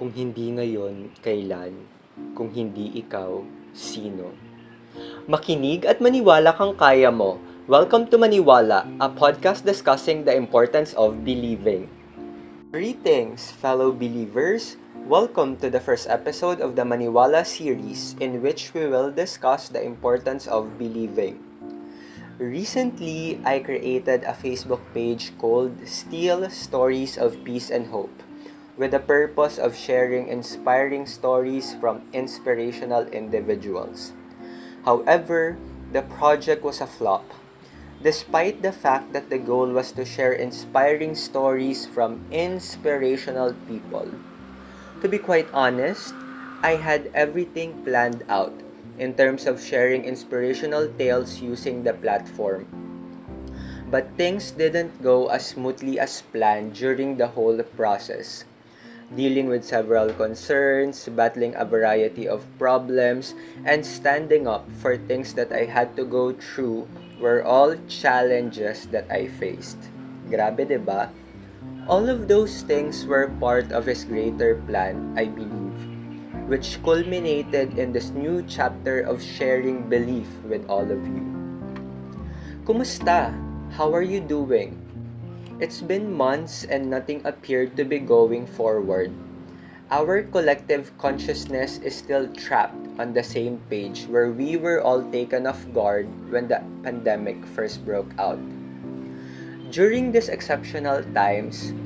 Kung hindi ngayon, kailan? Kung hindi ikaw, sino? Makinig at maniwala kang kaya mo. Welcome to Maniwala, a podcast discussing the importance of believing. Greetings, fellow believers. Welcome to the first episode of the Maniwala series in which we will discuss the importance of believing. Recently, I created a Facebook page called Still Stories of Peace and Hope with the purpose of sharing inspiring stories from inspirational individuals. However, the project was a flop despite the fact that the goal was to share inspiring stories from inspirational people. To be quite honest, I had everything planned out in terms of sharing inspirational tales using the platform. But things didn't go as smoothly as planned during the whole process. Dealing with several concerns, battling a variety of problems, and standing up for things that I had to go through were all challenges that I faced. Grabe, ba? All of those things were part of his greater plan, I believe, which culminated in this new chapter of sharing belief with all of you. Kumusta? How are you doing? It's been months and nothing appeared to be going forward. Our collective consciousness is still trapped on the same page where we were all taken off guard when the pandemic first broke out. During these exceptional times,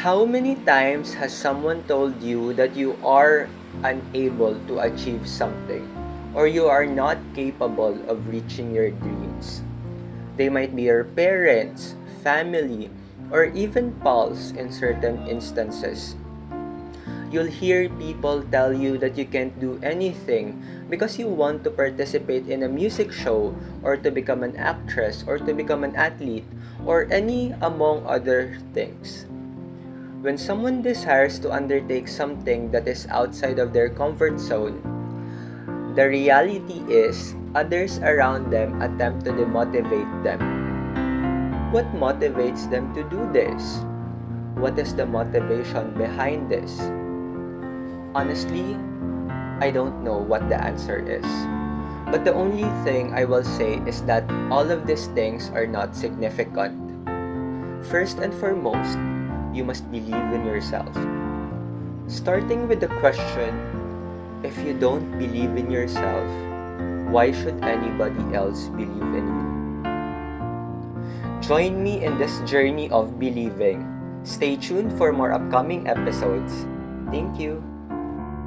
how many times has someone told you that you are unable to achieve something or you are not capable of reaching your dreams? They might be your parents, family, or even pals in certain instances you'll hear people tell you that you can't do anything because you want to participate in a music show or to become an actress or to become an athlete or any among other things. When someone desires to undertake something that is outside of their comfort zone, the reality is others around them attempt to demotivate them. What motivates them to do this? What is the motivation behind this? Honestly, I don't know what the answer is. But the only thing I will say is that all of these things are not significant. First and foremost, you must believe in yourself. Starting with the question if you don't believe in yourself, why should anybody else believe in you? Join me in this journey of believing. Stay tuned for more upcoming episodes. Thank you.